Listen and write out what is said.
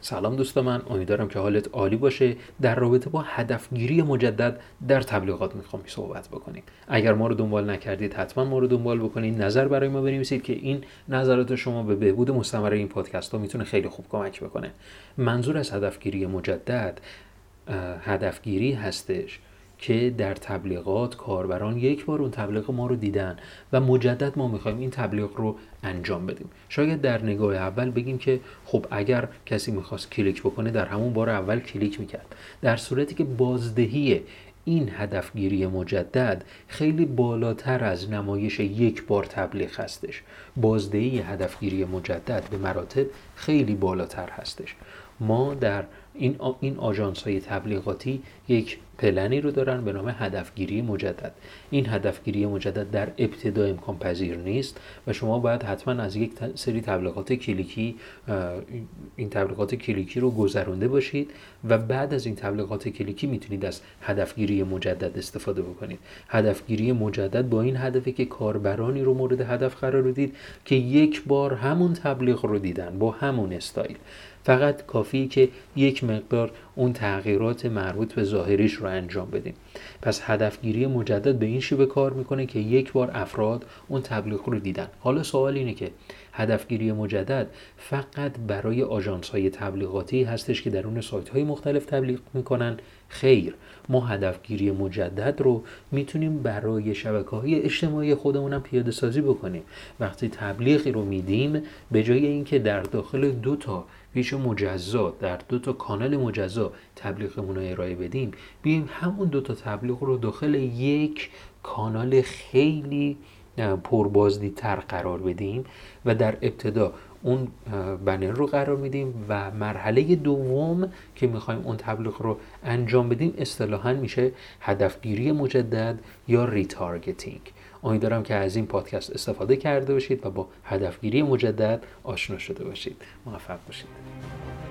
سلام دوست من امیدوارم که حالت عالی باشه. در رابطه با هدفگیری مجدد در تبلیغات می‌خوام صحبت بکنیم. اگر ما رو دنبال نکردید حتما ما رو دنبال بکنید. نظر برای ما بنویسید که این نظرات شما به بهبود مستمر این پادکست ها می‌تونه خیلی خوب کمک بکنه. منظور از هدفگیری مجدد هدفگیری هستش که در تبلیغات کاربران یک بار اون تبلیغ ما رو دیدن و مجدد ما می‌خوایم این تبلیغ رو انجام بدیم. شاید در نگاه اول بگیم که خب اگر کسی می‌خواست کلیک بکنه در همون بار اول کلیک می‌کرد. در صورتی که بازدهی این هدفگیری مجدد خیلی بالاتر از نمایش یک بار تبلیغ هستش. بازدهی هدفگیری مجدد به مراتب خیلی بالاتر هستش. ما در این این آژانس های تبلیغاتی یک پلنی رو دارن به نام هدفگیری مجدد. این هدفگیری مجدد در ابتدا امکان پذیر نیست و شما باید حتما از یک سری تبلیغات کلیکی این تبلیغات کلیکی رو گذرونده باشید و بعد از این تبلیغات کلیکی می‌تونید از هدفگیری مجدد استفاده بکنید. هدفگیری مجدد با این هدفه که کاربرانی رو مورد هدف قرار بدید که یک بار همون تبلیغ رو دیدن با همون استایل. فقط کافی که یک مقدار اون تغییرات مربوط به ظاهریش رو انجام بدیم. پس هدفگیری مجدد به این شیوه کار می‌کنه که یک بار افراد اون تبلیغ رو دیدن. حالا سوال اینه که هدفگیری مجدد فقط برای آژانس های تبلیغاتی هستش که درون سایت های مختلف تبلیغ می‌کنن؟ خیر. ما هدفگیری مجدد رو می‌تونیم برای شبکه های اجتماعی خودمون هم پیاده سازی بکنیم. وقتی تبلیغی رو میدیم به جای اینکه در داخل دو تا page مجزا در دو تا کانال مجزا تبلیغمون رو ارائه بدیم بیایم همون دو تا تبلیغ رو داخل یک کانال خیلی پربازدیدتر قرار بدیم و در ابتدا اون بنر رو قرار میدیم و مرحله دوم که می‌خوایم اون تبلیغ رو انجام بدیم اصطلاحا میشه هدفگیری مجدد یا retargeting امیدوارم که از این پادکست استفاده کرده باشید و با هدفگیری مجدد آشنا شده باشید. موفق باشید.